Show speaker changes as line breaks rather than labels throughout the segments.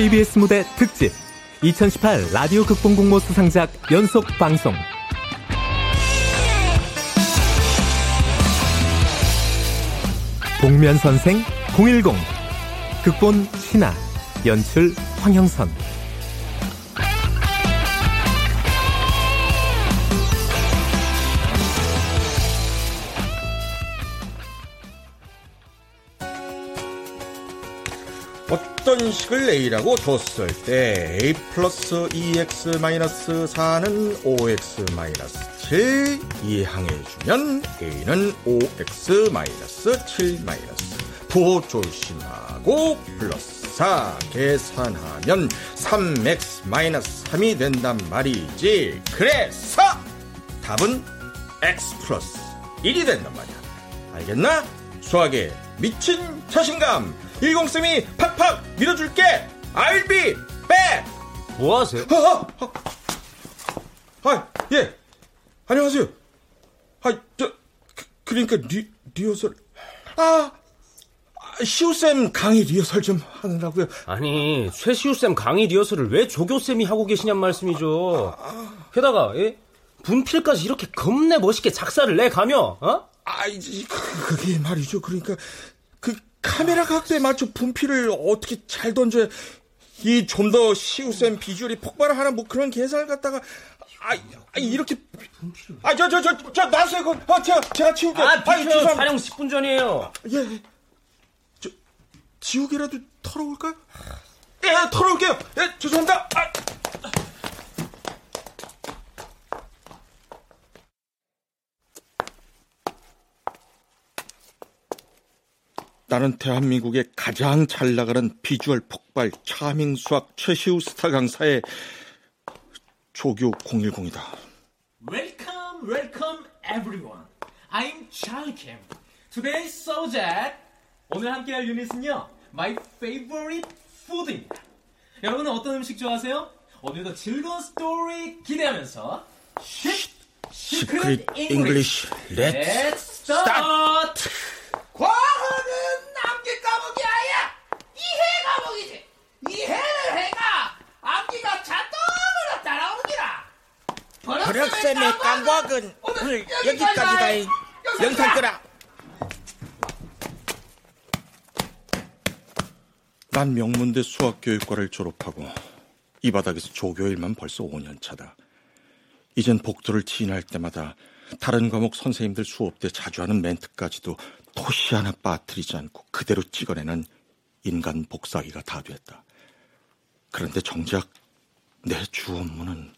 KBS 무대 특집. 2018 라디오 극본 공모 수상작 연속 방송. 복면 선생 010 극본 신하 연출 황형선
어떤 식을 A라고 줬을 때 A 플러스 2X 마이너스 4는 5X 마이너스 7 이항해주면 A는 5X 마이너스 7 마이너스 부호 조심하고 플러스 4 계산하면 3X 마이너스 3이 된단 말이지. 그래서 답은 X 플러스 1이 된단 말이야. 알겠나? 수학에 미친 자신감 103이 팍팍 밀어줄게 I'll be back
뭐 하세요?
아, 아, 아, 아, 예 안녕하세요 아, 저 그, 그러니까 리, 리허설 아 시우쌤 강의 리허설 좀 하느라고요
아니 최시우쌤 강의 리허설을 왜 조교쌤이 하고 계시냔 말씀이죠 게다가 예? 분필까지 이렇게 겁내 멋있게 작사를 내가며 어?
아, 이제 그- 그게 말이죠. 그러니까 그 카메라 각도에 맞춰 분필을 어떻게 잘 던져야 이 좀 더 시우쌤 비주얼이 폭발을 하는 뭐 그런 계산을 갖다가 아, 아, 이렇게 아 저 저 저저 놨어요. 그거 아, 제가 제가 치울게요.
아 비켜
죄송합니다.
촬영 10분 전이에요
예. 예. 저 지우개라도 털어올까요? 예, 털어올게요. 예, 죄송합니다. 아. 나는 대한민국의 가장 잘 나가는 비주얼 폭발 차밍 수학 최시우 스타 강사의 조교 010이다.
Welcome, welcome everyone. I'm Charlie Kim. Today's subject 오늘 함께할 유닛은요. My favorite food입니다. 여러분은 어떤 음식 좋아하세요? 오늘도 즐거운 스토리 기대하면서
English. Let's
Let's start. 과학은 암기 과목이 아니야. 이해 과목 이지. 이해를 해가 암기가 자동으로 따라오느니라.
버럭쌤의 깡과학은 오늘 여기까지다. 영상 끄라. 난 명문대 수학교육과를 졸업하고 이 바닥에서 조교일만 벌써 5년 차다. 이젠 복도를 지날 때마다 다른 과목 선생님들 수업 때 자주 하는 멘트까지도 토시 하나 빠뜨리지 않고 그대로 찍어내는 인간 복사기가 다 됐다. 그런데 정작 내 주 업무는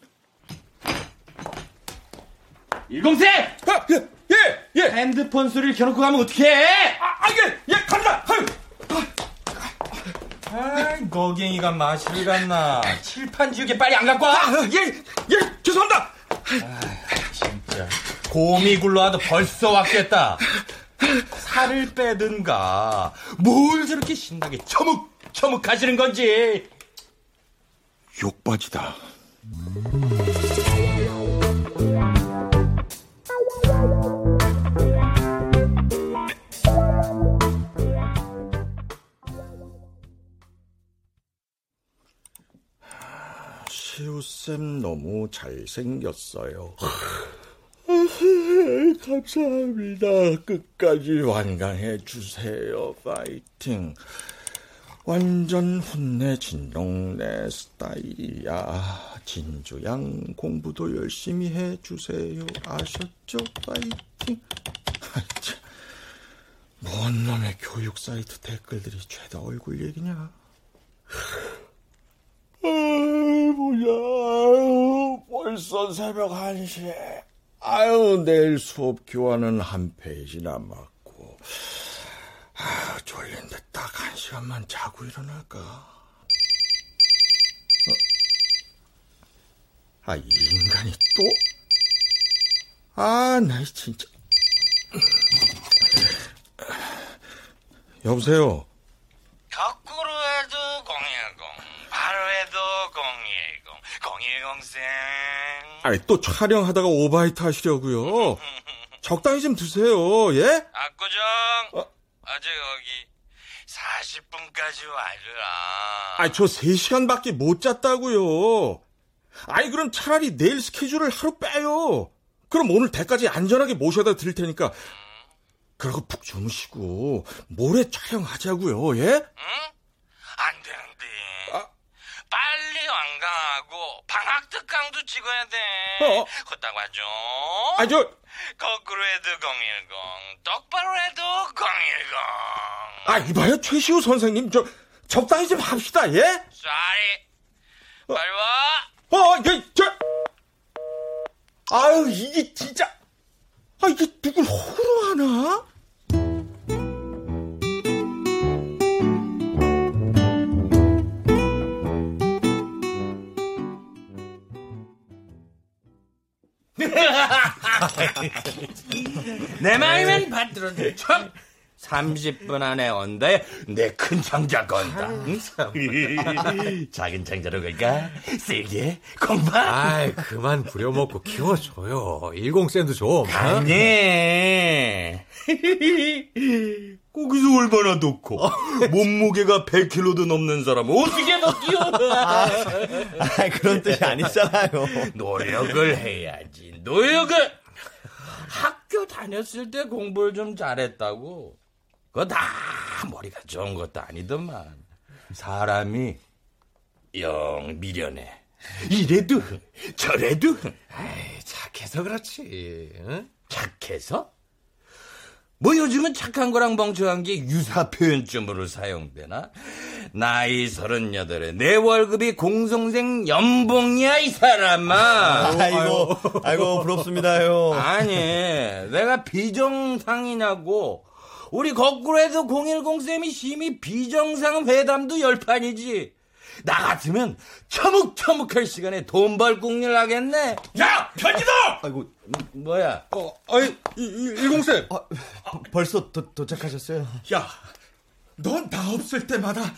일공세
아, 예, 예, 예.
핸드폰 소리를 켜놓고 가면 어떡해?
아, 아, 예, 예, 간다. 아유.
아이, 거갱이가 마실 갔나. 칠판 지우개 빨리 안 갖고 와!
아, 예, 예, 죄송합니다.
진짜. 곰이 굴러와도 벌써 왔겠다. 살을 빼든가. 뭘 저렇게 신나게 처묵 처묵 하시는 건지.
욕바지다. 시우쌤 너무 잘생겼어요. 감사합니다. 끝까지 완강해 주세요. 파이팅. 완전 혼내 진동 내 스타일이야. 진주양 공부도 열심히 해주세요. 아셨죠? 파이팅. 뭔 놈의 교육 사이트 댓글들이 죄다 얼굴 얘기냐? 아, 뭐야. 아유, 벌써 새벽 1시에. 아유, 내일 수업 교환은 한 페이지 남았고. 아, 졸린데 딱한 시간만 자고 일어날까? 어? 아, 이 인간이 또? 아, 나 진짜. 여보세요?
거꾸로 해도 010, 바로 해도 010, 010생.
아니, 또 촬영하다가 오바이트 하시려고요. 적당히 좀 드세요, 예?
압구정,
어?
어제 거기 40분까지 와라.
아, 저 3시간밖에 못 잤다고요. 아니, 그럼 차라리 내일 스케줄을 하루 빼요. 그럼 오늘 대까지 안전하게 모셔다 드릴 테니까. 그러고 푹 주무시고, 모레 촬영하자고요, 예?
안 되는데.
아.
빨리 완강하고 방학 특강도 찍어야 돼.
어?
걷다고 하죠.
아, 저,
거꾸로 해도 010, 똑바로 해도 010.
아, 이봐요, 최시우 선생님. 저, 적당히 좀 합시다, 예?
쏘리. 빨리 와.
어, 저, 저. 아유, 이게 진짜. 아, 이게 누굴 호로 하나?
내 마음은 받들어줘. 참. 30분 안에 온다에 내큰 창자 건다. 응? 작은 창자로 갈까? 세게 공방.
아이, 그만 부려먹고 키워줘요. 10샌드 좀. 어?
아니. 거기서 얼마나 넣고 몸무게가 100kg도 넘는 사람 어떻게 넣기요?
아, 그런 뜻이 아니잖아요.
노력을 해야지. 노력을. 학교 다녔을 때 공부를 좀 잘했다고. 그거 다 머리가 좋은 것도 아니더만. 사람이 영 미련해. 이래도 흥, 저래도 흥.
에이, 착해서 그렇지. 응?
착해서? 뭐 요즘은 착한 거랑 멍청한 게 유사 표현쯤으로 사용되나? 나이 서른여덟에 내 월급이 공성생 연봉이야 이 사람아.
아이고, 아이고, 부럽습니다요.
아니 내가 비정상이냐고. 우리 거꾸로 해도 010쌤이 심히 비정상 회담도 열판이지. 나 같으면 처묵처묵할 시간에 돈벌 궁리를 하겠네.
야, 편지다!
아이고,
뭐야?
어, 아니, 일공쌤.
아, 벌써 도, 도착하셨어요?
야, 넌 나 없을 때마다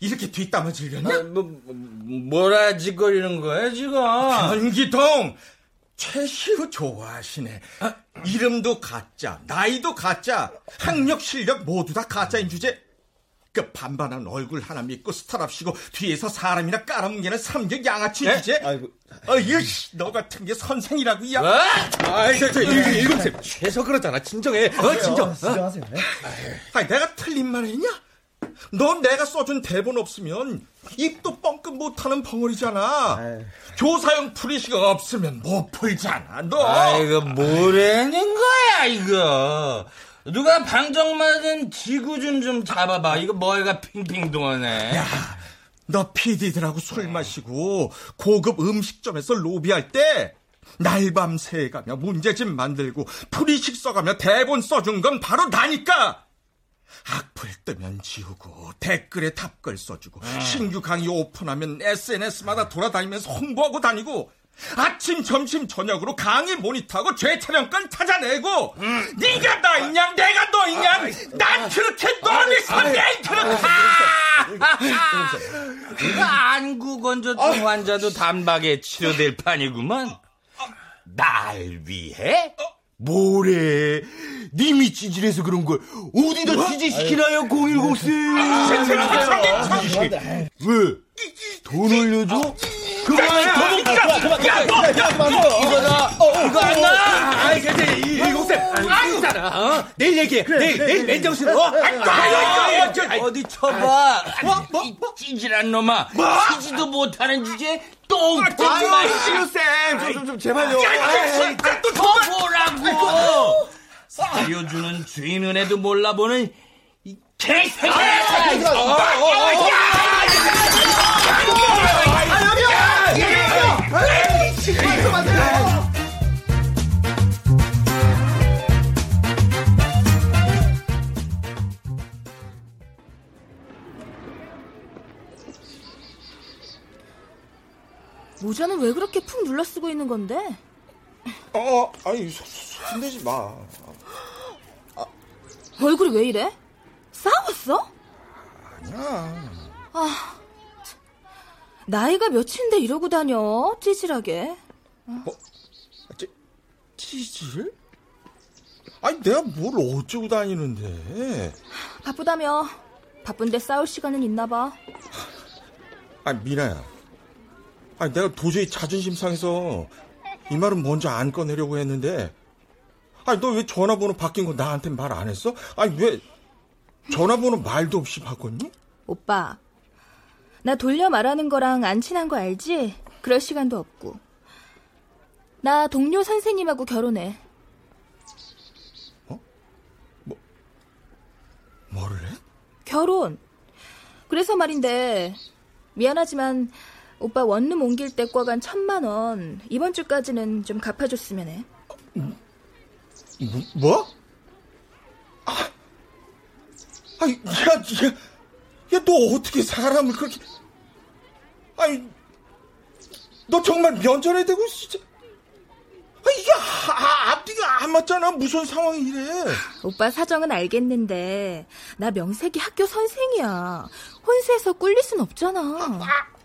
이렇게 뒷담화 질렸냐?
뭐, 뭐, 뭐라 짓거리는 거야 지금?
변기동! 최시우 좋아하시네. 이름도 가짜, 나이도 가짜, 학력, 실력 모두 다 가짜인 주제. 그 반반한 얼굴 하나 믿고 스타랍시고 뒤에서 사람이나 깔아뭉개는 삼격 양아치 주제.
아이고.
어, 이거 씨, 너 같은 게 선생이라고.
뭐?
아이, 저, 저, 일공쌤, 최서 그러잖아. 진정해. 어, 진정.
진정하세요.
아니, 내가 틀린 말 했냐? 넌 내가 써준 대본 없으면 입도 뻥끗 못하는 벙어리잖아. 교사용 풀이식이 없으면 못 풀잖아, 너.
아이고 뭐라는 거야 이거? 누가 방정 맞은 지구 좀 좀 잡아봐. 이거 뭐가 핑핑 도네.
야, 너 PD들하고 술 마시고 고급 음식점에서 로비할 때 날밤 새가며 문제집 만들고 풀이식 써가며 대본 써준 건 바로 나니까. 악플 뜨면 지우고 댓글에 답글 써주고 신규 강의 오픈하면 SNS마다 돌아다니면서 홍보하고 다니고 아침 점심 저녁으로 강의 모니터하고 죄촬영권 찾아내고 네가 나이냐 내가 너이냐 난 그렇게 너를 선대해 그렇게
이거 안구 건조증 환자도 단박에 치료될 판이구만. 날 위해? 뭐래? 님이 찌질해서 그런 걸 어디다 찌질시키나요, 010쌤? 왜? 돈 올려줘? 그만해, 돈 이거다, 이거 안 나?
아이, 근데, 일공쌤, 아니잖아. 어? 내일 얘기해. 내일, 내일 맨정신으로. 어?
어디 쳐봐. 이 찌질한 놈아. 치지도 못하는 주제에 똥꼬지 마.
시우쌤, 좀, 좀, 좀, 제발요.
더 보라고. 사려주는 주인 은혜도 몰라보는 이 개새끼야.
모자는 왜 그렇게 푹 눌러 쓰고 있는 건데?
어, 아니 손대지 마
얼굴이 왜 이래? 싸웠어?
아니야
아, 참. 나이가 몇인데 이러고 다녀? 찌질하게.
찌질? 아니 내가 뭘 어쩌고 다니는데
바쁘다며. 바쁜데 싸울 시간은 있나 봐.
아, 미나야. 아, 내가 도저히 자존심 상해서 이 말은 먼저 안 꺼내려고 했는데, 아, 너왜 전화번호 바뀐 거 나한테 말 안 했어? 아니, 왜 전화번호 말도 없이 바꿨니?
오빠, 나 돌려 말하는 거랑 안 친한 거 알지? 그럴 시간도 없고. 나 동료 선생님하고 결혼해.
뭐를 해?
결혼. 그래서 말인데 미안하지만 오빠 원룸 옮길 때 꿔간 천만 원 이번 주까지는 좀 갚아줬으면 해.
뭐? 뭐? 아, 아이, 야, 야, 야, 너 어떻게 사람을 그렇게, 아니, 너 정말 면전에 대고 진짜, 아, 이게 아, 앞뒤가 안 맞잖아. 무슨 상황이 이래?
오빠 사정은 알겠는데 나 명색이 학교 선생이야. 혼수해서 꿀릴 순 없잖아.
아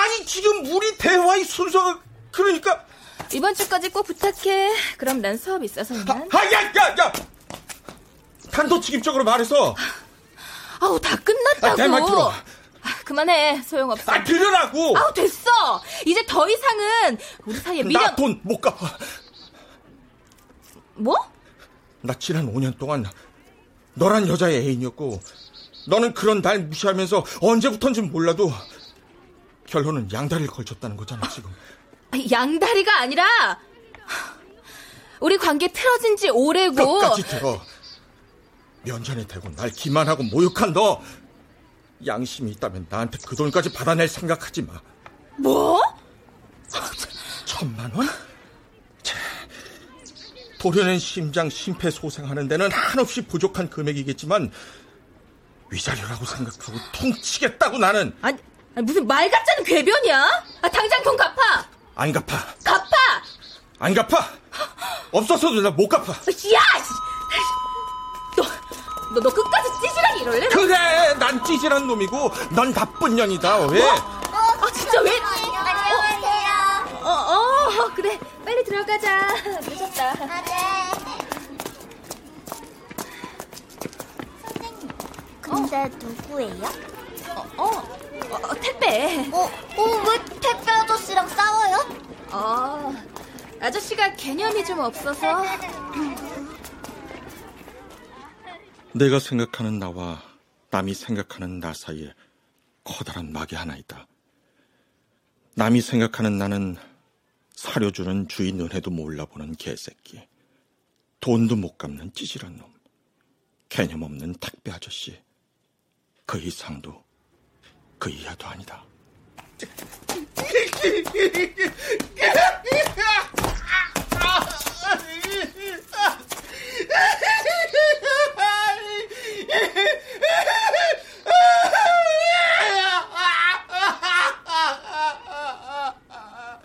니, 지금 우리 대화의 순서가, 그러니까,
이번 주까지 꼭 부탁해. 그럼 난 수업 있어서 이만.
아, 야, 야, 야! 단도직입적으로 말해서,
아우 다 끝났다고.
아, 내말 들어.
아, 그만해. 소용없어.
아, 들으라고!
아우 됐어. 이제 더 이상은 우리 사이에 미련.
나돈 못 갚아.
뭐?
나 지난 5년 동안 너란 여자의 애인이었고 너는 그런 날 무시하면서 언제부턴지 몰라도 결론은 양다리를 걸쳤다는 거잖아 지금.
아, 양다리가 아니라 우리 관계 틀어진 지 오래고
끝까지 들어. 면전에 대고 날 기만하고 모욕한 너. 양심이 있다면 나한테 그 돈까지 받아낼 생각하지 마.
뭐?
천만 원? 차, 도려낸 심장 심폐소생하는 데는 한없이 부족한 금액이겠지만 위자료라고 생각하고 퉁치겠다고 나는.
아니, 아니, 무슨 말 같자는 궤변이야? 아, 당장 돈 갚아!
안 갚아
갚아!
안 갚아 없어서도 나 못 갚아
야! 씨! 너, 너, 너 끝까지 찌질하게 이럴래?
그래 난 찌질한 놈이고 넌 나쁜 년이다 왜?
아, 진짜 왜?
안녕하세요.
어, 어, 그래. 빨리 들어가자. 늦었다.
근데 누구예요?
어, 어, 어, 택배.
어, 어, 왜 택배 아저씨랑 싸워요?
어, 아저씨가 개념이 좀 없어서.
내가 생각하는 나와 남이 생각하는 나 사이에 커다란 막이 하나 있다. 남이 생각하는 나는 사료주는 주인 눈에도 몰라보는 개새끼. 돈도 못 갚는 찌질한 놈. 개념 없는 택배 아저씨. 그 이상도 그 이하도 아니다.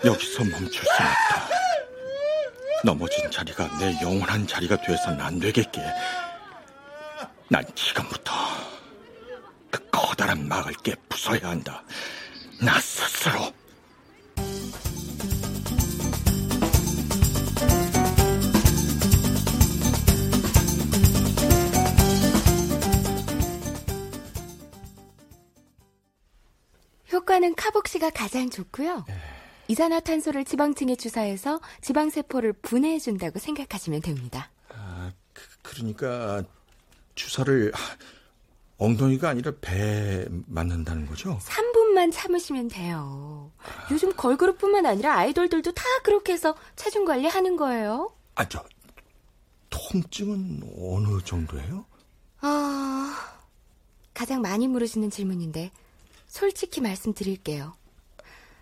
여기서 멈출 수 없다. 넘어진 자리가 내 영원한 자리가 되어서는 안 되겠기에 난 지금부터 그 커다란 막을 깨 부숴야 한다. 나 스스로.
효과는 카복시가 가장 좋고요. 이산화탄소를 지방층에 주사해서 지방세포를 분해해준다고 생각하시면 됩니다.
아, 그, 러니까 주사를 엉덩이가 아니라 배에 맞는다는 거죠?
3분만 참으시면 돼요. 요즘 걸그룹뿐만 아니라 아이돌들도 다 그렇게 해서 체중 관리하는 거예요.
아, 저 통증은 어느 정도예요?
아, 가장 많이 물으시는 질문인데 솔직히 말씀드릴게요.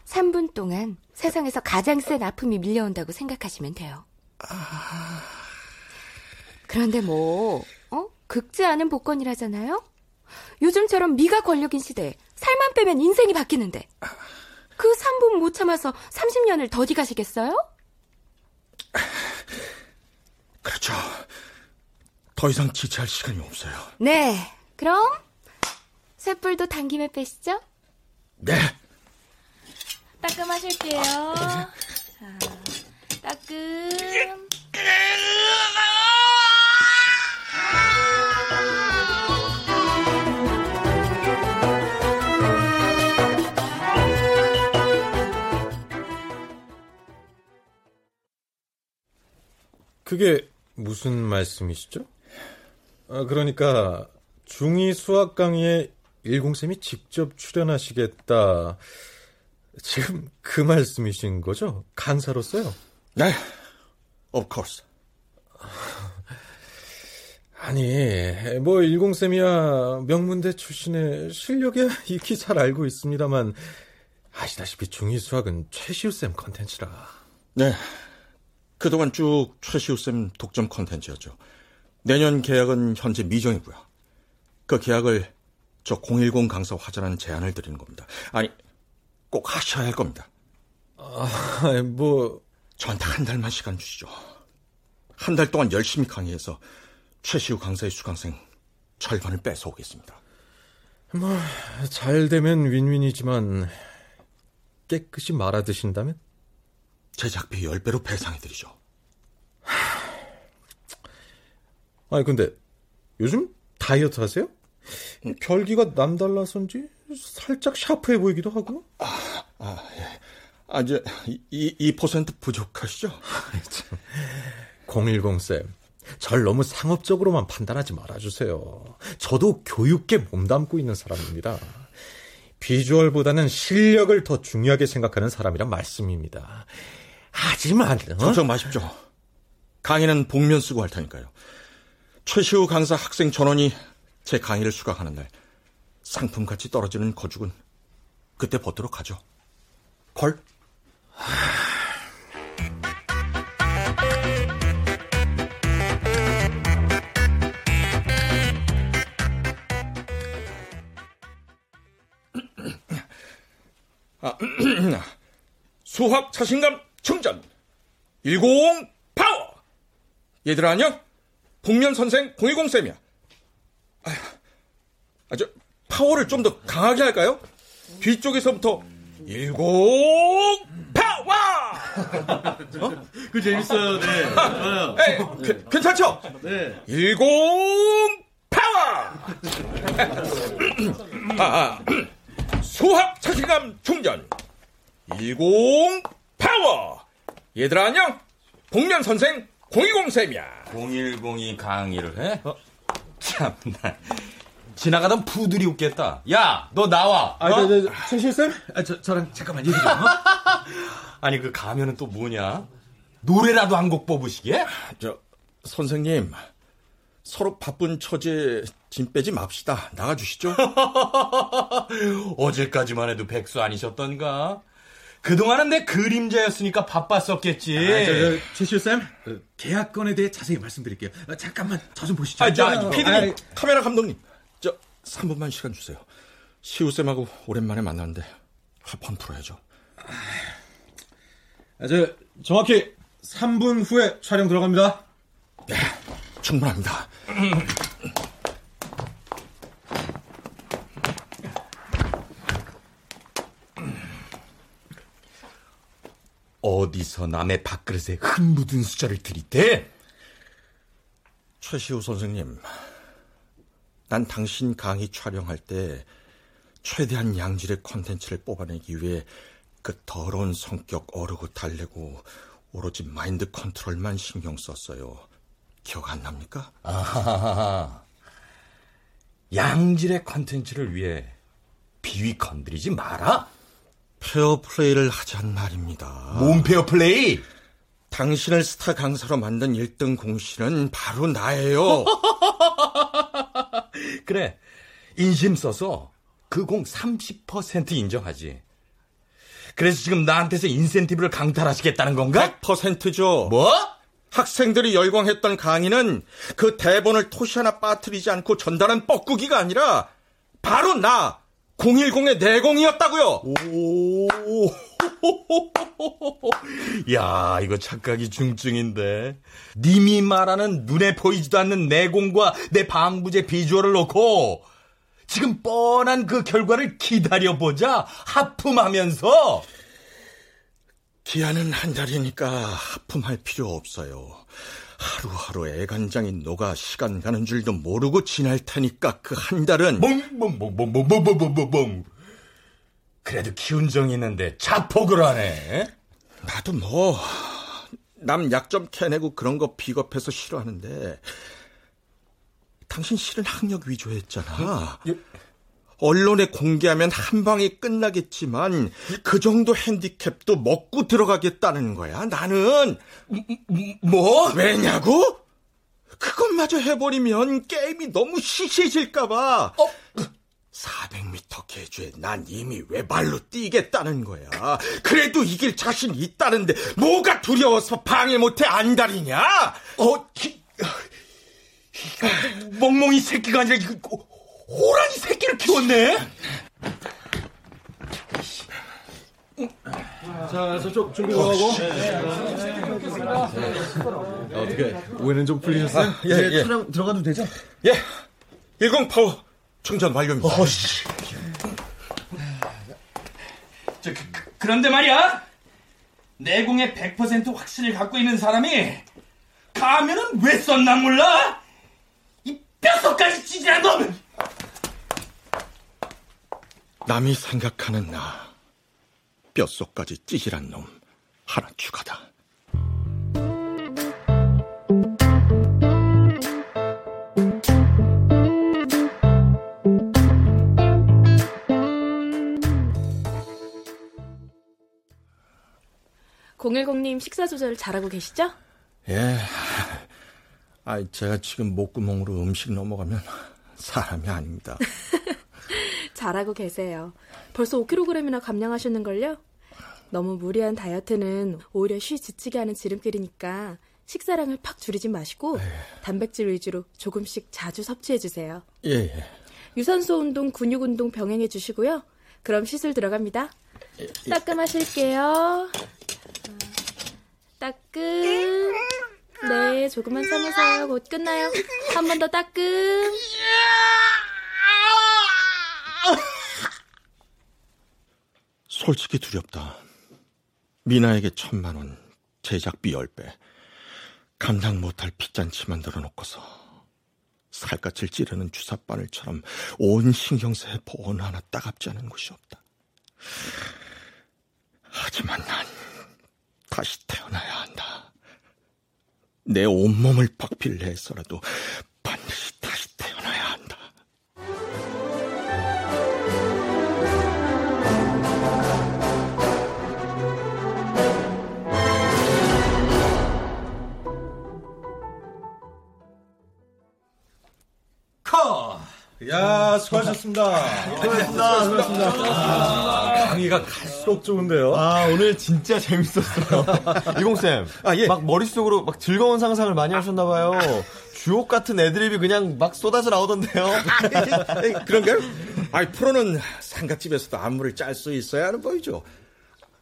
3분 동안 세상에서 가장 센 아픔이 밀려온다고 생각하시면 돼요. 그런데 뭐, 어? 극지 않은 복권이라잖아요? 요즘처럼 미가 권력인 시대에 살만 빼면 인생이 바뀌는데 그 3분 못 참아서 30년을 더디 가시겠어요?
그렇죠. 더 이상 지체할 시간이 없어요.
네, 그럼 쇳불도 당김에 빼시죠?
네.
따끔하실게요. 자, 따끔.
그게 무슨 말씀이시죠? 아, 그러니까 중2 수학 강의에 일공쌤이 직접 출연하시겠다. 지금 그 말씀이신 거죠? 강사로서요?
네, of course.
아니, 뭐 일공쌤이야 명문대 출신의 실력에 익히 잘 알고 있습니다만 아시다시피 중2 수학은 최시우쌤 컨텐츠라.
네, 그동안 쭉 최시우쌤 독점 컨텐츠였죠. 내년 계약은 현재 미정이고요. 그 계약을 저 010 강사 화자라는 제안을 드리는 겁니다. 아니, 꼭 하셔야 할 겁니다.
아, 뭐.
저한테 한 달만 시간 주시죠. 한 달 동안 열심히 강의해서 최시우 강사의 수강생 절반을 뺏어오겠습니다.
뭐, 잘 되면 윈윈이지만, 깨끗이 말아드신다면?
제작비 10배로 배상해드리죠.
아니, 근데, 요즘 다이어트 하세요? 결기가 남달라서인지 살짝 샤프해 보이기도 하고.
아, 아 예. 아, 이제, 2, 2% 부족하시죠?
010쌤, 절 너무 상업적으로만 판단하지 말아주세요. 저도 교육계 몸담고 있는 사람입니다. 비주얼보다는 실력을 더 중요하게 생각하는 사람이란 말씀입니다. 하지만, 어?
걱정 마십시오. 강의는 복면 쓰고 할 테니까요. 최시우 강사 학생 전원이 제 강의를 수강하는 날 상품같이 떨어지는 거죽은 그때 벗도록 하죠. 걸? 아, 수학 자신감 충전 10 파워 얘들아 안녕? 복면 선생 010 쌤이야 아, 저, 파워를 좀 더 강하게 할까요? 뒤쪽에서부터 일공 파워!
어? 그 재밌어요, 네.
에이, 그, 괜찮죠?
네.
일공 파워! 아, 아, 수학 자신감 충전. 일곱 파워! 얘들아 안녕? 복면 선생 010쌤이야.
010이 강의를 해? 어? 참나. 지나가던 푸들이 웃겠다. 야, 너 나와.
아, 어? 저, 저, 최실쌤? 아, 저, 저랑 잠깐만 얘기 좀. 어?
아니, 그 가면은 또 뭐냐? 노래라도 한 곡 뽑으시게?
저, 선생님. 서로 바쁜 처지에 짐 빼지 맙시다. 나가주시죠.
어제까지만 해도 백수 아니셨던가? 그동안은 내 그림자였으니까 바빴었겠지.
아, 저, 저, 최시우쌤, 그 계약건에 대해 자세히 말씀드릴게요. 아, 잠깐만, 저 좀 보시죠.
아, 저, 피디님, 아, 카메라 감독님. 저, 3분만 시간 주세요. 시우쌤하고 오랜만에 만났는데, 합판 풀어야죠.
아, 저, 정확히 3분 후에 촬영 들어갑니다.
네, 충분합니다.
어디서 남의 밥그릇에 흠 묻은 수저를 들이대?
최시우 선생님, 난 당신 강의 촬영할 때 최대한 양질의 컨텐츠를 뽑아내기 위해 그 더러운 성격 어르고 달래고 오로지 마인드 컨트롤만 신경 썼어요. 기억 안 납니까?
아, 양질의 컨텐츠를 위해 비위 건드리지 마라?
페어 플레이를 하잔 말입니다.
뭐 페어 플레이?
당신을 스타 강사로 만든 1등 공신은 바로 나예요.
그래. 인심 써서 그 공 30% 인정하지. 그래서 지금 나한테서 인센티브를 강탈하시겠다는 건가?
100%죠.
뭐?
학생들이 열광했던 강의는 그 대본을 토시 하나 빠뜨리지 않고 전달한 뻐꾸기가 아니라 바로 나 010의 내공이었다고요.
오. 야, 이거 착각이 중증인데. 님이 말하는 눈에 보이지도 않는 내공과 내 방부제 비주얼을 놓고 지금 뻔한 그 결과를 기다려보자. 하품하면서.
기한은 한 달이니까 하품할 필요 없어요. 하루하루 애간장이 녹아 시간 가는 줄도 모르고 지날 테니까 그 한 달은
멍멍멍멍멍멍멍멍멍 그래도 기운정이 있는데 자폭을 하네.
나도 뭐 남약좀 캐내고 그런 거 비겁해서 싫어하는데 당신 실은 학력 위조했잖아. 언론에 공개하면 한 방에 끝나겠지만 그 정도 핸디캡도 먹고 들어가겠다는 거야. 나는
뭐?
왜냐고? 그것마저 해버리면 게임이 너무 시시해질까봐. 400m 계주에 난 이미 외발로 뛰겠다는 거야. 그래도 이길 자신 있다는데 뭐가 두려워서 방해 못해 안달이냐?
어, 기, 멍멍이 새끼가 아니라 이거 호랑이 새끼를 키웠네.
자, 저쪽 준비 들어가고. 어떻게 오해는 좀 풀리셨어요?
예, 예.
촬영 들어가도 되죠?
예. 10 파워 충전 완료입니다.
어, 씨. 저, 그, 그, 그런데 말이야. 내공의 100% 확신을 갖고 있는 사람이 가면은 왜 썼나 몰라? 이 뼛속까지 찌질한 놈!
남이 생각하는 나 뼛속까지 찌질한 놈 하나 추가다.
공일공님 식사 조절 잘하고 계시죠?
예. 아, 제가 지금 목구멍으로 음식 넘어가면 사람이 아닙니다.
잘하고 계세요. 벌써 5kg이나 감량하셨는걸요? 너무 무리한 다이어트는 오히려 쉬 지치게 하는 지름길이니까 식사량을 팍 줄이지 마시고 단백질 위주로 조금씩 자주 섭취해 주세요.
예, 예.
유산소 운동, 근육 운동 병행해 주시고요. 그럼 시술 들어갑니다. 따끔하실게요. 따끔. 네, 조금만 참으세요. 곧 끝나요. 한 번 더 따끔.
솔직히 두렵다. 미나에게 천만 원, 제작비 열 배, 감당 못할 핏잔치 만들어 놓고서 살갗을 찌르는 주사바늘처럼 온 신경쇠 보온 하나 따갑지 않은 곳이 없다. 하지만 난 다시 태어나야 한다. 내 온몸을 박필래 해서라도 야,
수고하셨습니다.
수고하셨습니다.
수고하셨습니다.
강의가 갈수록 좋은데요.
아, 오늘 진짜 재밌었어요. 이공쌤.
아, 예.
막 머릿속으로 막 즐거운 상상을 많이 하셨나봐요. 주옥 같은 애드립이 그냥 막 쏟아져 나오던데요.
그런가요? 아이, 프로는 상갓집에서도 안무를 짤 수 있어야 하는 법이죠.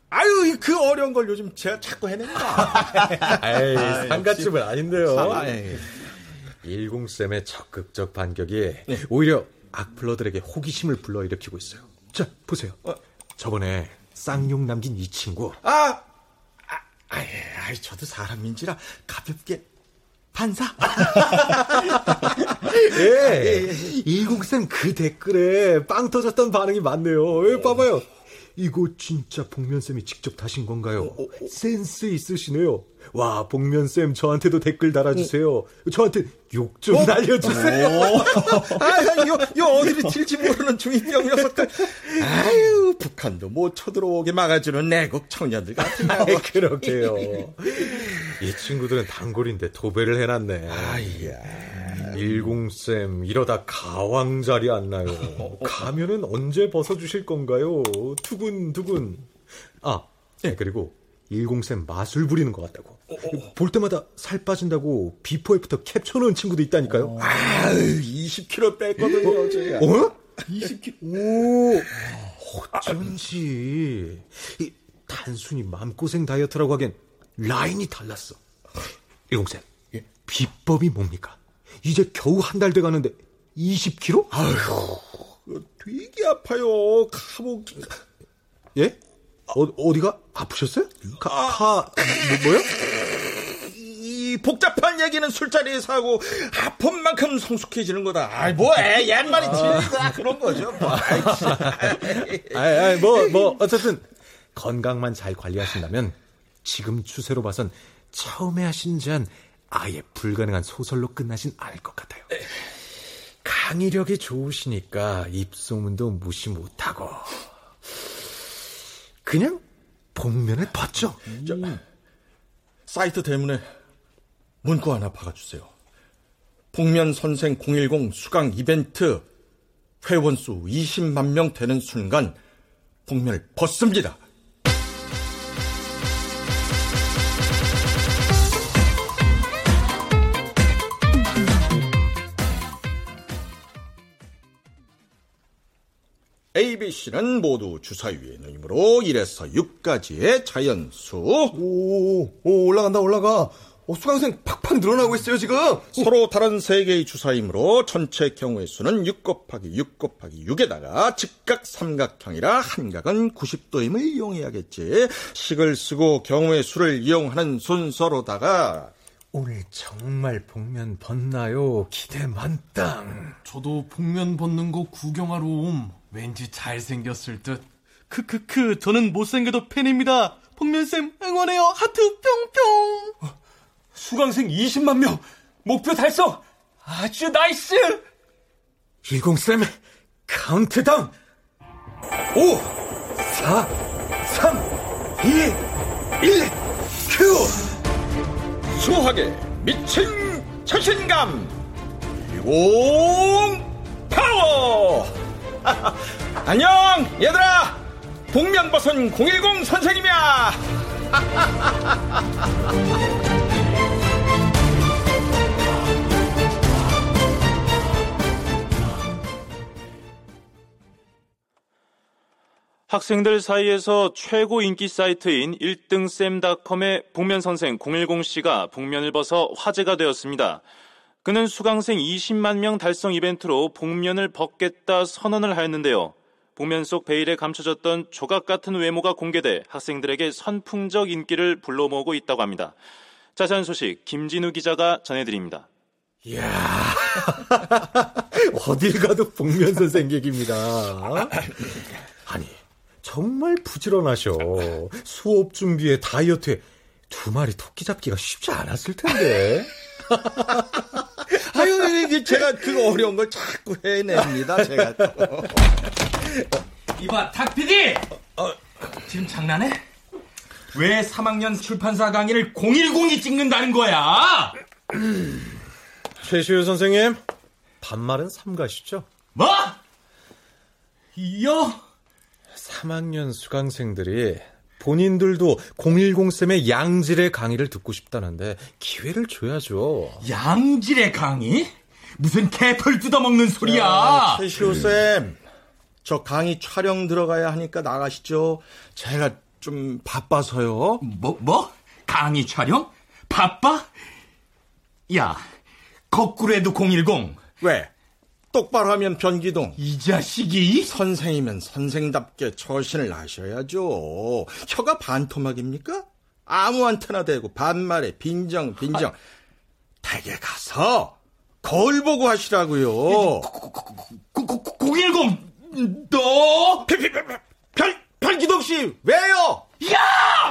아유, 그 어려운 걸 요즘 제가 자꾸 해냅니다.
에이, 상갓집은 아닌데요.
아, 예.
10쌤의 적극적 반격이 오히려 악플러들에게 호기심을 불러일으키고 있어요. 자, 보세요. 저번에 쌍욕 남긴 이 친구.
아, 아, 아, 예, 아이, 저도 사람인지라 가볍게 반사.
예, 10쌤 그 댓글에 빵 터졌던 반응이 많네요. 예, 봐봐요. 이거 진짜 복면쌤이 직접 다신 건가요? 센스 있으시네요. 와, 복면쌤 저한테도 댓글 달아주세요. 저한테 욕 좀 날려주세요.
아, 요, 요 어디를 튈지 모르는 중이병 녀석들. 아유, 북한도 못 쳐들어오게 막아주는 내국 청년들 같으네요.
그러게요. 이 친구들은 단골인데 도배를 해놨네.
아이야.
일공쌤 이러다 가왕 자리 안 나요. 가면은 언제 벗어주실 건가요? 두근두근. 아, 네, 그리고 일공쌤 마술 부리는 것 같다고. 볼 때마다 살 빠진다고 before after 캡처 넣은 친구도 있다니까요.
아유, 20kg 뺐거든요, 제가.
어? 20kg? 오, 어쩐지. 이, 단순히 맘고생 다이어트라고 하기엔 라인이 달랐어. 일공쌤, 비법이 뭡니까? 이제 겨우 한 달 돼 가는데 20kg?
아휴, 되게 아파요. 감옥.
예? 어, 어디가 아프셨어요? 가, 가, 뭐, 뭐요?
이 복잡한 얘기는 술자리에서 하고 아픈 만큼 성숙해지는 거다. 아이 뭐해 옛말이 틀리다 그런 거죠. 뭐.
아이, 아이, 뭐, 뭐, 어쨌든 건강만 잘 관리하신다면 지금 추세로 봐선 처음에 하신 잔 아예 불가능한 소설로 끝나신 알것 같아요. 강의력이 좋으시니까 입소문도 무시 못하고 그냥 복면을 벗죠.
저, 사이트 때문에 문구 하나 박아주세요. 복면 선생 010 수강 이벤트 회원수 20만 명 되는 순간 복면을 벗습니다. ABC는 모두 주사위의 힘으로 1에서 6까지의 자연수.
오, 오 올라간다, 올라가. 어, 수강생 팍팍 늘어나고 있어요, 지금.
서로 다른 세 개의 주사임으로 전체 경우의 수는 6 곱하기 6 곱하기 6에다가 직각 삼각형이라 한각은 90도임을 이용해야겠지. 식을 쓰고 경우의 수를 이용하는 순서로다가
오늘 정말 복면 벗나요? 기대 만땅.
저도 복면 벗는 거 구경하러 옴. 왠지 잘생겼을 듯. 크크크, 저는 못생겨도 팬입니다. 복면쌤 응원해요. 하트 뿅뿅.
어, 수강생 20만 명 목표 달성. 아주 nice.
10쌤 카운트다운. 5, 4, 3, 2, 1, 큐!
수학에 미친 자신감 10 파워 안녕 얘들아 복면버선 010 선생님이야
학생들 사이에서 최고 인기 사이트인 1등쌤닷컴의 복면선생 010씨가 복면을 벗어 화제가 되었습니다. 그는 수강생 20만 명 달성 이벤트로 복면을 벗겠다 선언을 하였는데요. 복면 속 베일에 감춰졌던 조각 같은 외모가 공개돼 학생들에게 선풍적 인기를 불러 모으고 있다고 합니다. 자세한 소식 김진우 기자가 전해드립니다.
이야, 어딜 가도 복면 선생 얘기입니다. 아니, 정말 부지런하셔. 수업 준비에 다이어트에 두 마리 토끼 잡기가 쉽지 않았을 텐데.
아유, 이게 제가 그 어려운 걸 자꾸 해냅니다, 제가.
이봐, 탁PD! 어, 지금 장난해? 왜 3학년 출판사 강의를 010이 찍는다는 거야?
최시우 선생님, 반말은 삼가시죠?
뭐? 이요?
3학년 수강생들이 본인들도 010쌤의 양질의 강의를 듣고 싶다는데 기회를 줘야죠.
양질의 강의? 무슨 개털 뜯어먹는 소리야?
최시호 쌤, 저 강의 촬영 들어가야 하니까 나가시죠. 제가 좀 바빠서요.
뭐, 뭐? 강의 촬영? 바빠? 야, 거꾸로 해도 010.
왜? 똑바로 하면 변기동.
이 자식이?
선생이면 선생답게 처신을 하셔야죠. 혀가 반토막입니까? 아무한테나 대고 반말에 빈정, 빈정. 아... 댁에 가서 거울 보고 하시라고요.
010, 너?
별, 별기동 씨, 왜요?
야!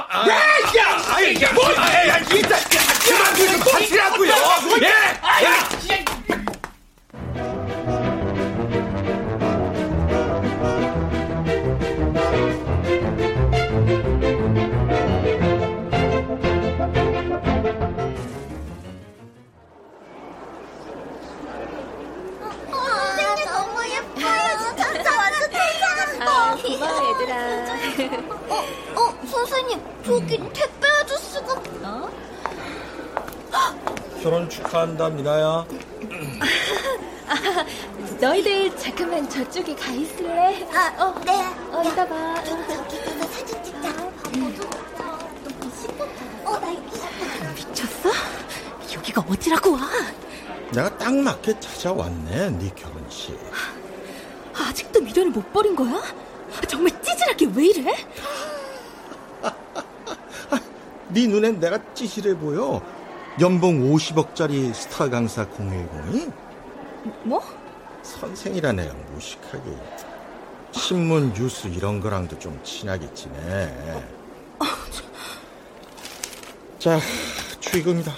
아, 야! 야!
아이, 야! 뭐, 야! 야! 이 자식! 그만 좀 하시라고요! 예! 야!
고마워 얘들아. 어, 어, 선생님, 저기 택배 아저씨가. 어?
결혼 축하한다, 미나야.
아, 너희들 잠깐만 저쪽에 가 있을래?
아, 어, 네.
어, 이따 봐.
저기 가서 사진 찍자. 어, 나 여기
미쳤어? 여기가 어디라고 와?
내가 딱 맞게 찾아왔네, 네 결혼식.
미련을 못 버린 거야? 정말 찌질하게 왜 이래?
네 눈엔 내가 찌질해 보여. 연봉 50억짜리 스타 강사 010이?
뭐?
선생이란 애가 무식하게. 신문, 뉴스 이런 거랑도 좀 친하게 지내. 자,
축의금이다.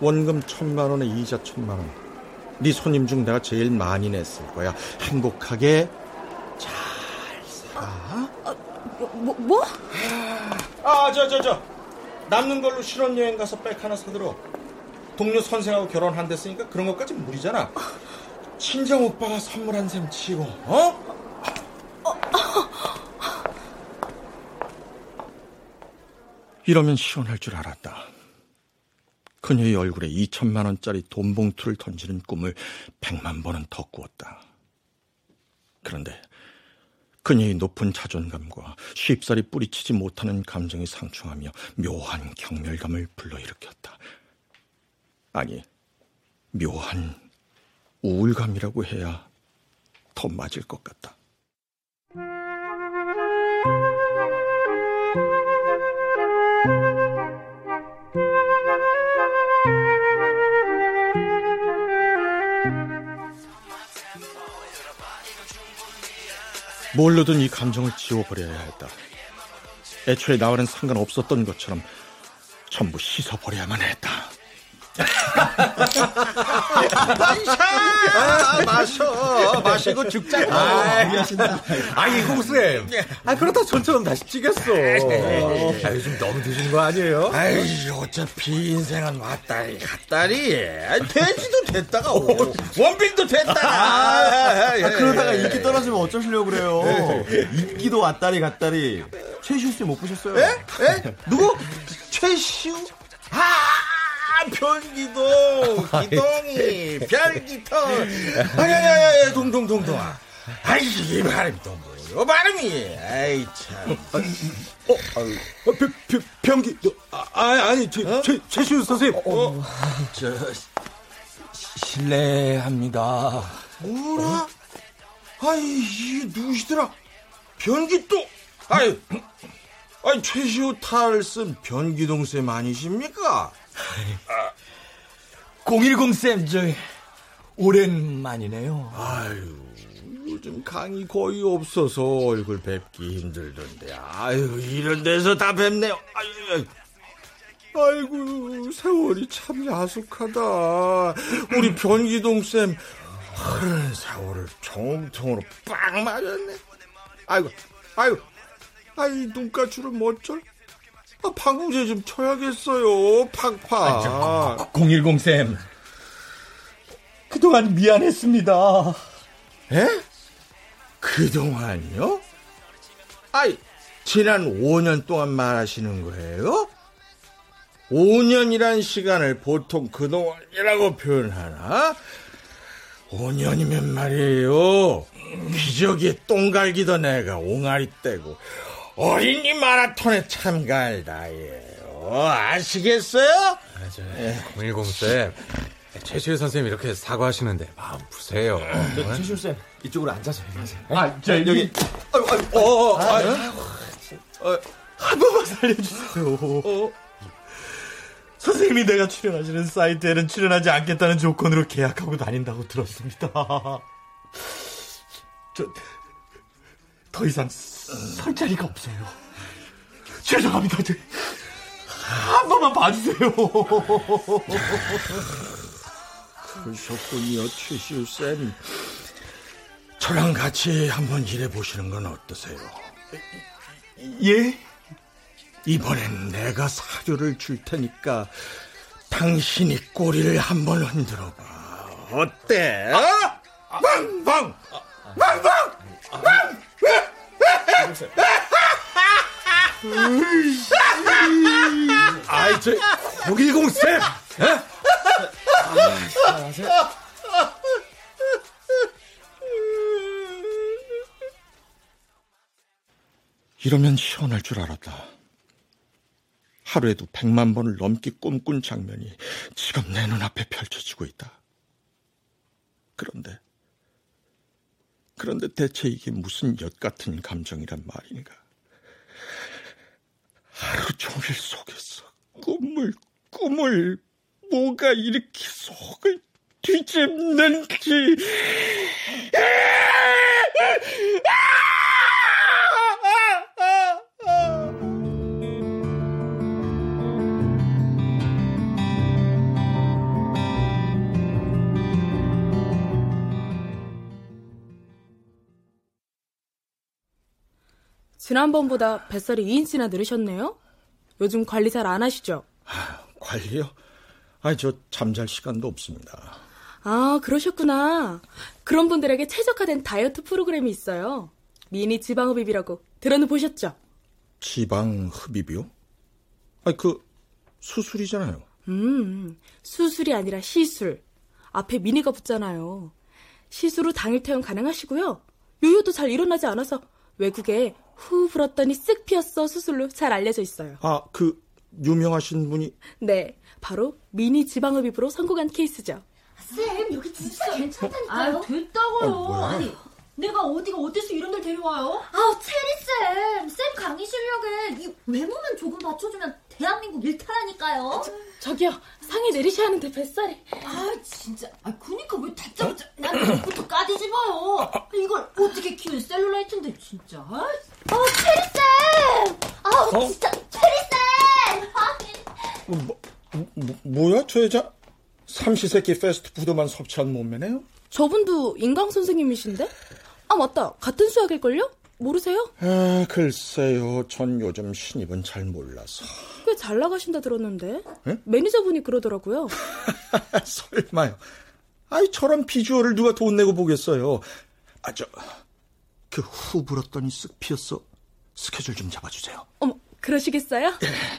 원금 천만 원에 이자 천만 원. 네 손님 중 내가 제일 많이 냈을 거야. 행복하게 잘 살아.
뭐, 뭐?
아, 저, 저, 저. 남는 걸로 신혼여행 가서 백 하나 사들어. 동료 선생하고 결혼한댔으니까 그런 것까지 무리잖아. 친정 오빠가 선물한 셈 치고, 어? 이러면 시원할 줄 알았다. 그녀의 얼굴에 2천만 원짜리 돈 봉투를 던지는 꿈을 100만 번은 더 꾸었다. 그런데 그녀의 높은 자존감과 쉽사리 뿌리치지 못하는 감정이 상충하며 묘한 경멸감을 불러일으켰다. 아니, 묘한 우울감이라고 해야 더 맞을 것 같다. 뭘로든 이 감정을 지워버려야 했다. 애초에 나와는 상관없었던 것처럼 전부 씻어버려야만 했다.
아, 마셔. 마시고 죽자.
아,
미하신다.
아니, 공쌤. 아, 그러다 전처럼 다시 찌겠어. 아, 요즘 너무 드시는 거 아니에요?
아이, 어차피 인생은 왔다리 갔다리. 돼지도 됐다가 원빈도 됐다.
아, 그러다가 인기 떨어지면 어쩌시려고 그래요? 인기도 왔다리 갔다리. 최시우 씨 못 보셨어요?
에? 에? 누구? 최시우? 아, 변기동, 기동이, 별기통. 아야야야, 동동동동. 아이, 이 발음이 또 뭐예요? 발음이. 아이, 참.
어. 어, 변, 변, 변기, 아, 아니, 최,
어?
최, 최시우 선생님. 어,
저, 실례합니다. 뭐라? 아이, 이 누구시더라? 변기동. 아이, 아이, 최시우 탈쓴 변기동 쌤 아니십니까? 010쌤, 저, 오랜만이네요. 아유, 요즘 강의 거의 없어서 얼굴 뵙기 힘들던데. 아유, 이런 데서 다 뵙네요. 아유. 아이고, 세월이 참 야속하다. 우리 변기동쌤, 흐른 세월을 정통으로 빵 맞았네. 아이고, 아이고, 아이, 눈가주를 멋져? 아, 방공제 좀 쳐야겠어요. 팍팍.
010쌤. 그동안 미안했습니다.
에? 그동안요? 아이, 지난 5년 동안 말하시는 거예요? 5년이란 시간을 보통 그동안이라고 표현하나? 5년이면 말이에요. 기저귀에 똥 갈기던 애가 옹알이 떼고 어린이 마라톤에 참가할 나이에요. 아시겠어요?
네. 010쌤. 최시우 선생님 이렇게 사과하시는데 마음 푸세요.
최시우 쌤, 이쪽으로 앉아서 얘기하세요.
아, 저 여기.
아유, 아유, 어, 어, 아유.
어, 한 번만 살려주세요. 어? 선생님이 내가 출연하시는 사이트에는 출연하지 않겠다는 조건으로 계약하고 다닌다고 들었습니다. 저, 더 이상 설 자리가 없어요. 죄송합니다. 저, 한 번만 봐주세요.
그러셨군요, 최시우쌤. 저랑 같이 한번 일해보시는 건 어떠세요?
예?
이번엔 내가 사료를 줄 테니까 당신이 꼬리를 한번 흔들어봐. 어때? 어? 빵빵! 빵 빵! 빵!
아이, 저, 010쌤!
이러면 시원할 줄 알았다. 하루에도 백만 번을 넘게 꿈꾼 장면이 지금 내 눈앞에 펼쳐지고 있다. 그런데, 그런데 대체 이게 무슨 엿 같은 감정이란 말인가? 하루 종일 속에서 꿈을, 꿈을, 뭐가 이렇게 속을 뒤집는지. 지난번보다 뱃살이 2인치나 늘으셨네요? 요즘 관리 잘 안 하시죠?
관리요? 아니, 저 잠잘 시간도 없습니다.
아, 그러셨구나. 그런 분들에게 최적화된 다이어트 프로그램이 있어요. 미니 지방흡입이라고 들어는 보셨죠?
지방 흡입이요? 아니, 그, 수술이잖아요.
음, 수술이 아니라 시술. 앞에 미니가 붙잖아요. 시술 후 당일 퇴원 가능하시고요. 요요도 잘 일어나지 않아서 외국에 후 불었더니 쓱 피었어 수술로 잘 알려져 있어요.
아, 그, 유명하신 분이.
네, 바로 미니 지방흡입으로 성공한 케이스죠.
쌤, 여기 진짜 괜찮다니까요.
아, 됐다고요.
어, 뭐야?
아니, 내가 어디가 어때서 이런 데를 데려와요?
아, 체리 쌤. 쌤 강의 실력에 이 외모만 조금 받쳐주면 대한민국 일탈하니까요.
저 기요, 상에 내리셔야 하는데 뱃살이.
아, 진짜. 아, 그니까 왜 다짜고짜 난 이것부터 까대지 마요. 이걸 어떻게 키운 셀룰라이트인데, 진짜. 아,
어, 체리쌤! 아,
어?
진짜, 체리쌤!
뭐, 뭐, 뭐야, 저 여자? 삼시세끼 패스트푸드만 섭취한 몸매네요?
저분도 인강 선생님이신데? 아, 맞다. 같은 수학일걸요? 모르세요?
아, 글쎄요. 전 요즘 신입은 잘 몰라서.
꽤 잘 나가신다 들었는데.
에?
매니저분이 그러더라고요.
설마요. 아이, 저런 비주얼을 누가 돈 내고 보겠어요. 아, 저, 그후 불었더니 쓱 피었어. 스케줄 좀 잡아주세요.
어머, 그러시겠어요?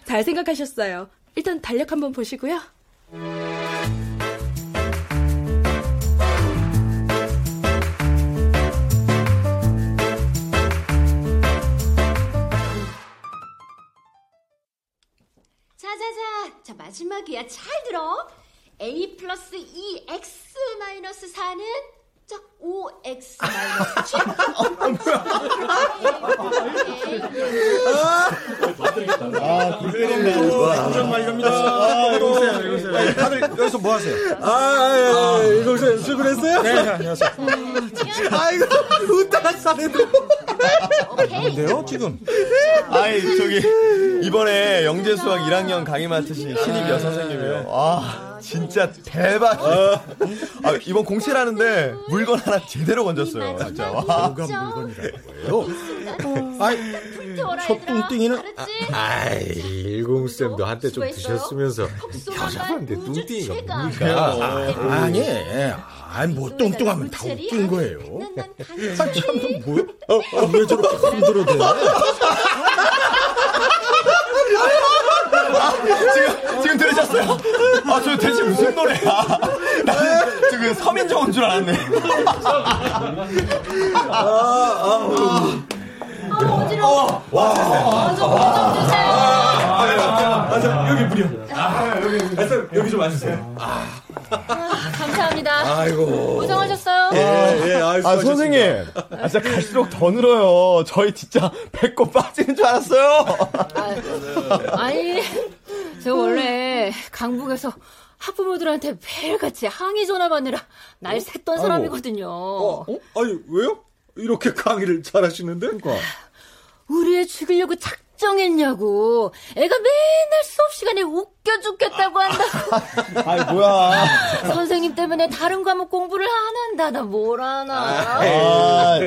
잘 생각하셨어요. 일단 달력 한번 보시고요.
자자자, 자 마지막이야. 잘 들어. A 플러스 2X 마이너스 4는 자 5X 마이너스 7.
아, 굴뚝입니다. 정말입니다. 아, 이러세요, 이러세요. 다들 여기서 뭐 하세요?
아, 아, 아, 이거 수고했어요?
네, 안녕하세요.
아이고, 웃다가 싸네도.
뭔데요, 지금?
아이, 저기, 이번에 영재 수학 1학년 강의 맡으신 신입 여선생님이요. 아, 진짜 대박이에요. 아, 이번 공채라는데 물건 하나 제대로 건졌어요. 진짜. 와.
뭐가 물건이라고요? 아이, 저 뚱띵이는.
아이, 일공쌤도 한때 좀 드셨으면서 여자분한테 뚱띵이가 뭡니까?
아니, 아니, 뭐 뚱뚱하면 다 웃긴 거예요. 아, 참, 뭐야? 어, 아, 왜 저렇게 흔들어대?
지금, 지금 들으셨어요? 아, 저 대체 무슨 노래야? 나는 지금 서민정인 줄 알았네.
아, 아,
어지러워.
와,
아, 저, 여기 무려. 아, 여기, 아, 저, 여기 좀 와주세요.
감사합니다.
아이고.
고생하셨어요.
예, 예, 아, 선생님. 아, 진짜 갈수록 더 늘어요. 저희 진짜 배꼽 빠지는 줄 알았어요.
아니, 저 원래 강북에서 학부모들한테 매일같이 항의 전화 받느라 날 샜던 사람이거든요.
어, 아니, 왜요? 이렇게 강의를 잘하시는데?
우리 애 죽이려고 작정 했냐고. 애가 맨날 수업 시간에 웃겨 죽겠다고 한다고.
아이, 뭐야.
선생님 때문에 다른 과목 공부를 안 한다. 나 뭘 하나.
아,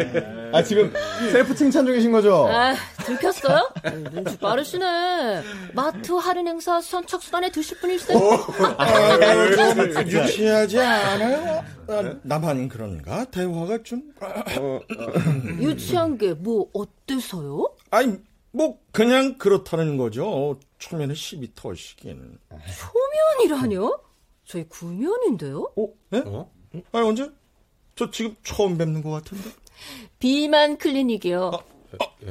아, 지금 셀프 칭찬 중이신 거죠?
아, 들켰어요? 눈치 빠르시네. 마트 할인 행사 선착순안에 드실 분일세.
아, 좀 유치하지 않아요? 아, 나만 그런가? 대화가 좀. 어,
유치한 게 뭐 어때서요?
아니, 뭐, 그냥 그렇다는 거죠. 초면에 시비 터시긴.
초면이라뇨? 저희 구면인데요?
어? 네? 아니, 언제? 저 지금 처음 뵙는 것 같은데?
비만 클리닉이요.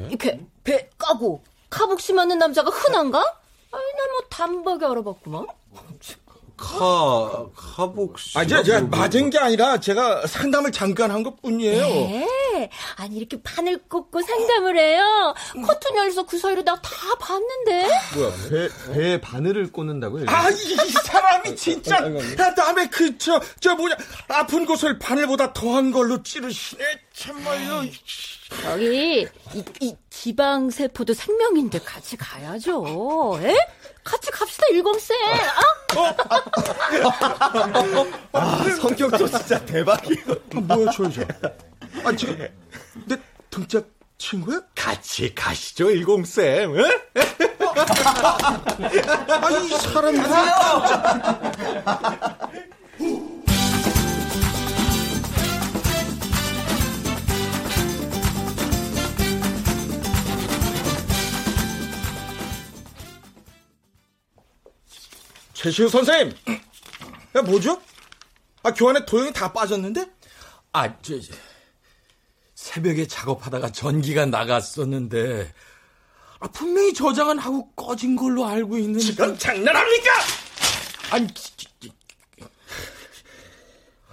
이렇게 배 까고 카복시 맞는 남자가 흔한가? 아니, 나 뭐 단박에 알아봤구만.
카, 카복시.
아, 제가, 제가 맞은 게 아니라 제가 상담을 잠깐 한 것 뿐이에요.
네. 아니, 이렇게 판을 꽂고 상담을 해요. 커튼 열려서 그 사이로 나 다 봤는데.
뭐야, 배, 배에 바늘을 꽂는다고요?
아, 이, 이 사람이 진짜. 아, 남의 그, 저, 저 뭐냐. 아픈 곳을 바늘보다 더한 걸로 찌르시네. 참말로.
저기, 이, 이 지방 세포도 생명인데 같이 가야죠. 에? 같이 갑시다, 일검쌤. 아?
아, 성격도 진짜 대박이에요.
아, 뭐야, 저 여자. 아, 지금, 내 등짝 친구야?
같이 가시죠, 일공쌤.
아이 사람이 최시우 선생님, 야 뭐죠? 아 교환에 도형이 다 빠졌는데?
아, 저, 새벽에 작업하다가 전기가 나갔었는데, 아, 분명히 저장은 하고 꺼진 걸로 알고 있는데.
지금 장난합니까?
아니,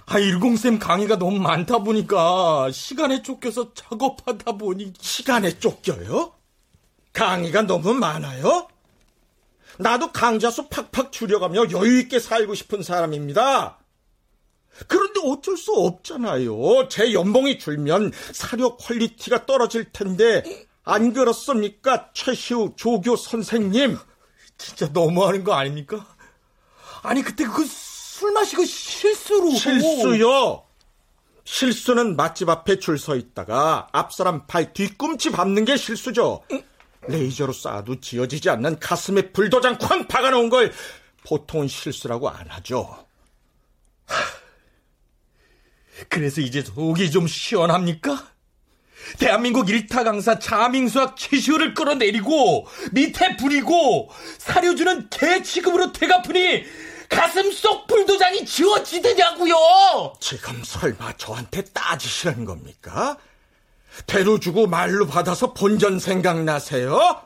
아, 일공쌤 강의가 너무 많다 보니까 시간에 쫓겨서 작업하다 보니.
시간에 쫓겨요? 강의가 너무 많아요? 나도 강좌 수 팍팍 줄여가며 여유있게 살고 싶은 사람입니다. 그런데 어쩔 수 없잖아요. 제 연봉이 줄면 사료 quality가 떨어질 텐데, 안 그렇습니까? 최시우 조교 선생님.
진짜 너무하는 거 아닙니까? 아니, 그때 그 술 마시고 실수로.
실수요? 실수는 맛집 앞에 줄 서 있다가 앞사람 발 뒤꿈치 밟는 게 실수죠. 레이저로 쏴도 지어지지 않는 가슴에 불도장 쾅 박아놓은 걸 보통은 실수라고 안 하죠.
그래서 이제 속이 좀 시원합니까? 대한민국 일타 강사 자밍수학 최시호를 끌어내리고 밑에 부리고 사료주는 개 취급으로 되갚으니 가슴 속 불도장이 지워지더냐고요.
지금 설마 저한테 따지시는 겁니까? 대로 주고 말로 받아서 본전 생각나세요?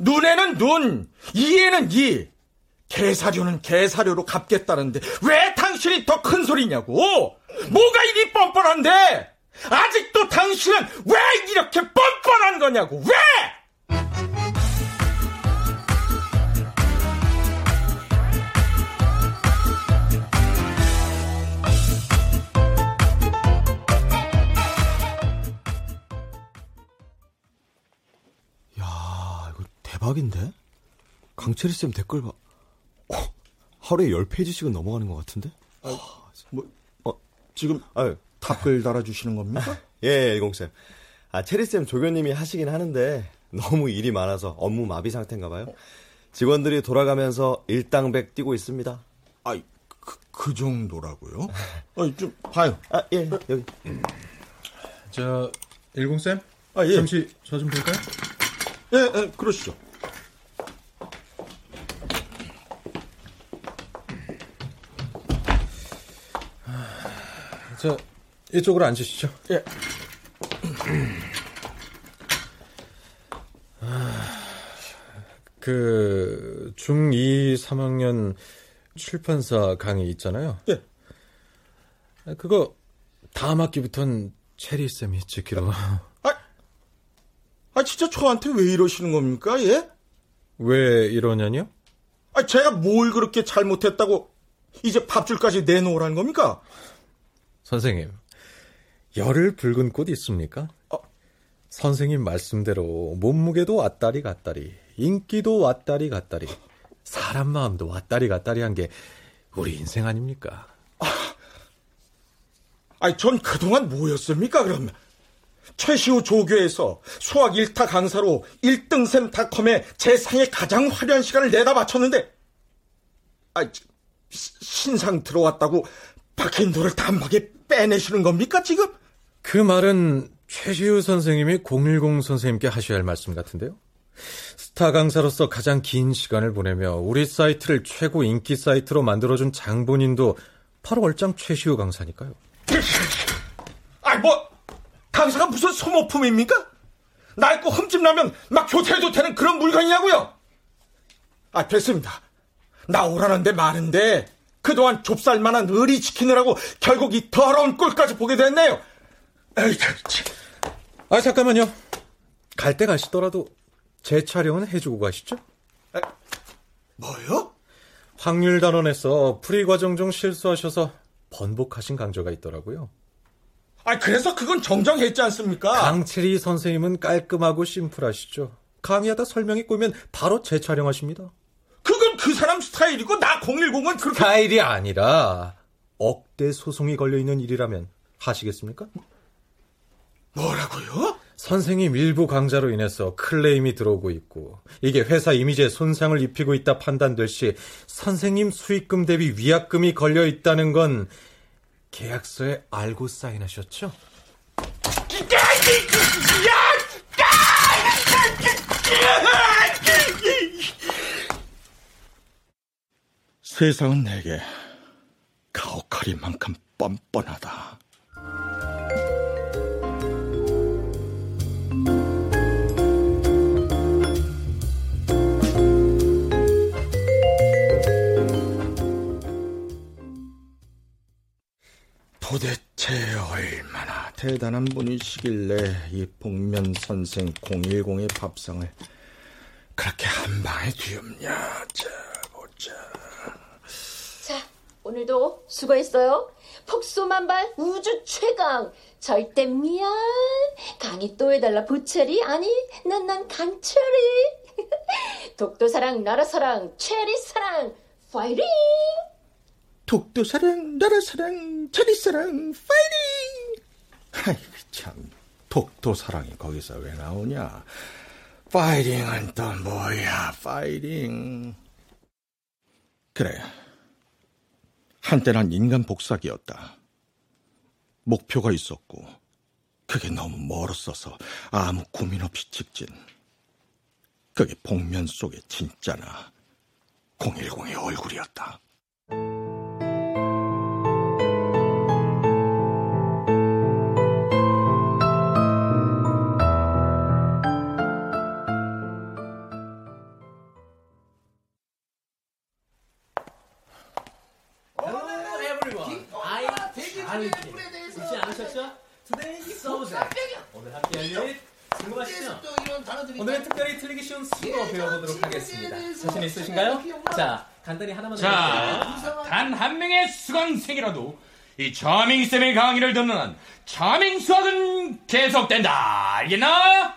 눈에는 눈, 이에는 이. 개사료는 개사료로 갚겠다는데 왜 당신이 더 큰 소리냐고? 뭐가 이리 뻔뻔한데? 아직도 당신은 왜 이렇게 뻔뻔한 거냐고? 왜?
대박인데? 강철이 쌤 댓글 봐. 어, 하루에 10페이지씩은 넘어가는 것 같은데?
뭐, 어, 지금 답글 달아주시는 겁니까?
예, 일공쌤. 아, 체리쌤 조교님이 하시긴 하는데 너무 일이 많아서 업무 마비 상태인가 봐요. 직원들이 돌아가면서 일당백 뛰고 있습니다.
아, 그, 그 정도라고요? 아, 좀 봐요.
아, 예, 여기.
저, 일공쌤?
아, 예.
잠시 저 좀 볼까요?
예, 예, 그러시죠.
저, 이쪽으로 앉으시죠.
예.
그, 중2, 3학년 출판사 강의 있잖아요.
예.
그거, 다음 학기부터는 체리쌤이 지키러.
아, 진짜 저한테 왜 이러시는 겁니까, 예?
왜 이러냐뇨?
아, 제가 뭘 그렇게 잘못했다고 이제 밥줄까지 내놓으라는 겁니까?
선생님, 열을 붉은 꽃 있습니까? 선생님 말씀대로 몸무게도 왔다리 갔다리, 인기도 왔다리 갔다리, 사람 마음도 왔다리 갔다리 한 게 우리 인생 아닙니까?
아니, 전 그동안 뭐였습니까, 그럼? 최시호 조교에서 수학 1타 강사로 1등샘 닷컴에 제 상에 가장 화려한 시간을 내다 바쳤는데, 아, 신상 들어왔다고 박힌 돌을 단박에 빼내시는 겁니까, 지금?
그 말은 최시우 선생님이 010 선생님께 하셔야 할 말씀 같은데요. 스타 강사로서 가장 긴 시간을 보내며 우리 사이트를 최고 인기 사이트로 만들어준 장본인도 바로 얼짱 최시우 강사니까요.
아이, 뭐, 강사가 무슨 소모품입니까? 낡고 흠집 나면 막 교체해도 되는 그런 물건이냐고요? 아, 됐습니다. 나오라는 데 많은데, 그동안 좁쌀만한 의리 지키느라고 결국 이 더러운 꼴까지 보게 됐네요. 에이, 참.
아, 잠깐만요. 갈 때 가시더라도 제 촬영은 해주고 가시죠?
뭐요?
확률 단원에서 풀이 과정 중 실수하셔서 번복하신 강조가 있더라고요.
아, 그래서 그건 정정했지 않습니까?
강채리 선생님은 깔끔하고 심플하시죠. 강의하다 설명이 꼬이면 바로 재촬영하십니다.
그 사람 스타일이고 나 010은 그렇게
스타일이 아니라 억대 소송이 걸려 있는 일이라면 하시겠습니까?
뭐라고요?
선생님 일부 강좌로 인해서 클레임이 들어오고 있고 이게 회사 이미지에 손상을 입히고 있다 판단될 시 선생님 수익금 대비 위약금이 걸려 있다는 건 계약서에 알고 사인하셨죠?
세상은 내게 가혹하리만큼 뻔뻔하다. 도대체 얼마나 대단한 분이시길래 이 복면 선생 010의 밥상을 그렇게 한 방에 뒤엎냐? 자,
오늘도 수고했어요. 폭소만발 우주 최강. 절대 미안. 강이 또 해달라 부채리. 아니, 난 난 강철이. 독도 사랑, 나라 사랑, 체리 사랑. 파이팅!
독도 사랑, 나라 사랑, 체리 사랑, 파이팅! 아이고 참, 독도 사랑이 거기서 왜 나오냐? 파이팅은 또 뭐야, 파이팅. 그래. 한때 난 인간 복사기였다. 목표가 있었고, 그게 너무 멀었어서 아무 고민 없이 직진. 그게 복면 속의 진짜나 010의 얼굴이었다.
투데이 서브제 오늘 함께할 요리 궁금하시죠? 오늘은 특별히 틀리기 쉬운 수어 배워보도록 하겠습니다. 자신 있으신가요? 자, 간단히 하나만
자, 단 한 명의 수강생이라도 이 차밍쌤의 강의를 듣는 한 차밍 수학은 계속된다. 알겠나?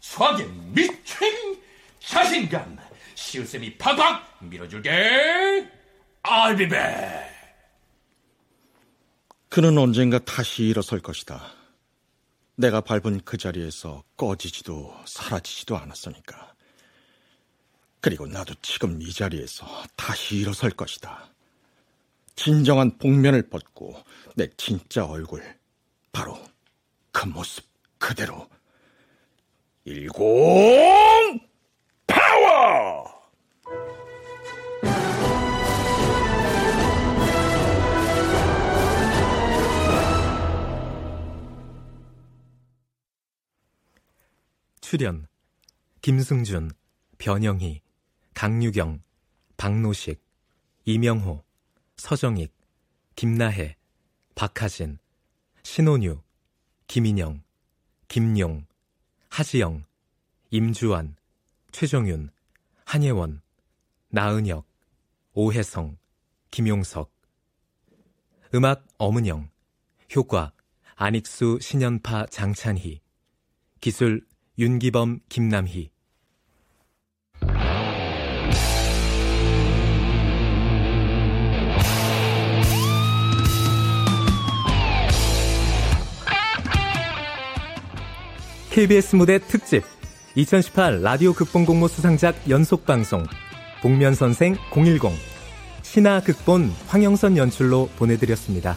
수학의 미친 자신감. 시우쌤이 팍팍 밀어줄게. I'll be back.
그는 언젠가 다시 일어설 것이다. 내가 밟은 그 자리에서 꺼지지도 사라지지도 않았으니까. 그리고 나도 지금 이 자리에서 다시 일어설 것이다. 진정한 복면을 벗고 내 진짜 얼굴, 바로 그 모습 그대로. 일공
출연 김승준, 변영희, 강유경, 박노식, 이명호, 서정익, 김나혜, 박하진, 신혼유, 김인영, 김용, 하지영, 임주환, 최정윤, 한예원, 나은혁, 오혜성, 김용석. 음악 엄은영 효과 안익수 신연파 장찬희 기술 윤기범 김남희 KBS 무대 특집 2018 라디오 극본 공모 수상작 연속 방송 복면 선생 010 신화 극본 황영선 연출로 보내드렸습니다.